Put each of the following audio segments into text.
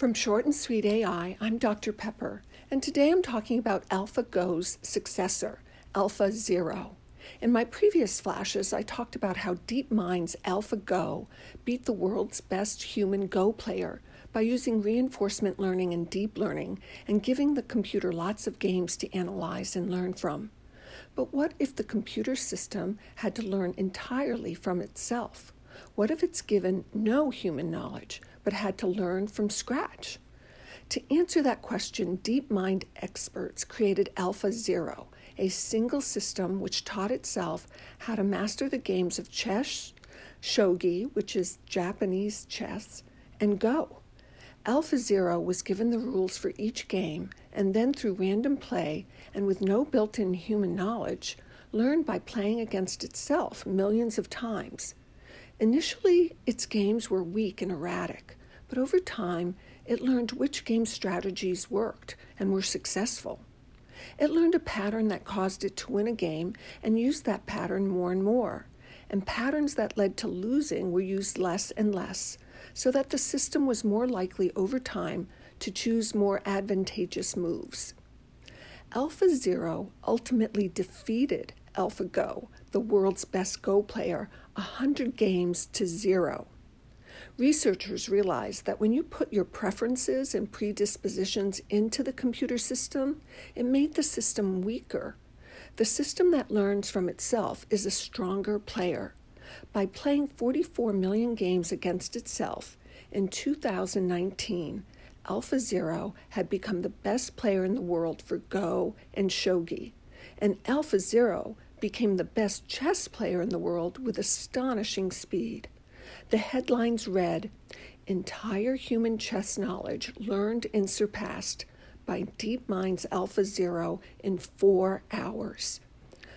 From Short and Sweet AI, I'm Dr. Pepper, and today I'm talking about AlphaGo's successor, AlphaZero. In my previous flashes, I talked about how DeepMind's AlphaGo beat the world's best human Go player by using reinforcement learning and deep learning and giving the computer lots of games to analyze and learn from. But what if the computer system had to learn entirely from itself? What if it's given no human knowledge? but had to learn from scratch? To answer that question, DeepMind experts created AlphaZero, a single system which taught itself how to master the games of chess, shogi, which is Japanese chess, and Go. AlphaZero was given the rules for each game and then, through random play and with no built in human knowledge, learned by playing against itself millions of times. Initially, its games were weak and erratic, but over time, it learned which game strategies worked and were successful. It learned a pattern that caused it to win a game and used that pattern more and more. And patterns that led to losing were used less and less, so that the system was more likely over time to choose more advantageous moves. AlphaZero ultimately defeated AlphaGo, the world's best Go player, 100 games to zero. Researchers realized that when you put your preferences and predispositions into the computer system, it made the system weaker. The system that learns from itself is a stronger player. By playing 44 million games against itself, in 2019, AlphaZero had become the best player in the world for Go and Shogi, and AlphaZero became the best chess player in the world with astonishing speed. The headlines read Entire Human Chess Knowledge Learned and Surpassed by DeepMind's AlphaZero in four hours.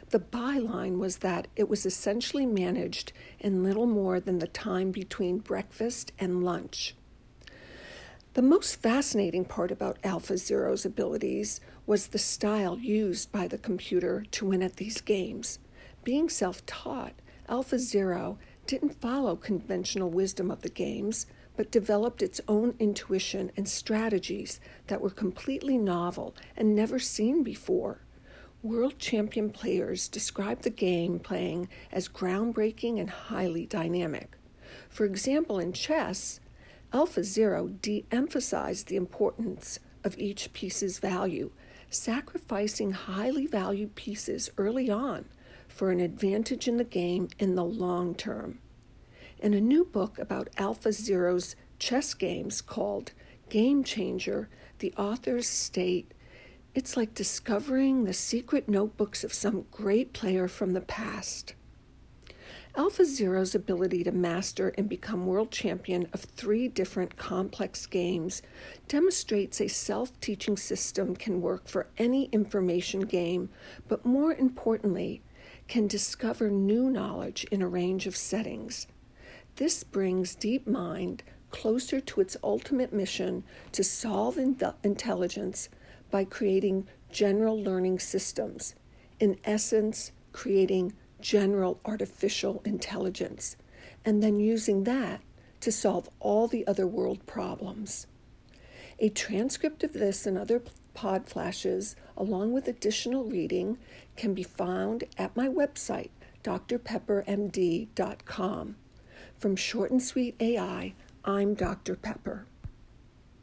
The byline was that it was essentially managed in little more than the time between breakfast and lunch. The most fascinating part about AlphaZero's abilities was the style used by the computer to win at these games. Being self taught, AlphaZero didn't follow conventional wisdom of the games, but developed its own intuition and strategies that were completely novel and never seen before. World champion players describe the game playing as groundbreaking and highly dynamic. For example, in chess, AlphaZero de emphasized the importance of each piece's value, sacrificing highly valued pieces early on for an advantage in the game in the long term. In a new book about AlphaZero's chess games called Game Changer, the authors state it's like discovering the secret notebooks of some great player from the past. AlphaZero's ability to master and become world champion of three different complex games demonstrates a self teaching system can work for any information game, but more importantly, can discover new knowledge in a range of settings. This brings DeepMind closer to its ultimate mission to solve in- intelligence by creating general learning systems, in essence, creating general artificial intelligence, and then using that to solve all the other world problems. A transcript of this and other pod flashes, along with additional reading, can be found at my website, drpeppermd.com. From Short and Sweet AI, I'm Dr. Pepper.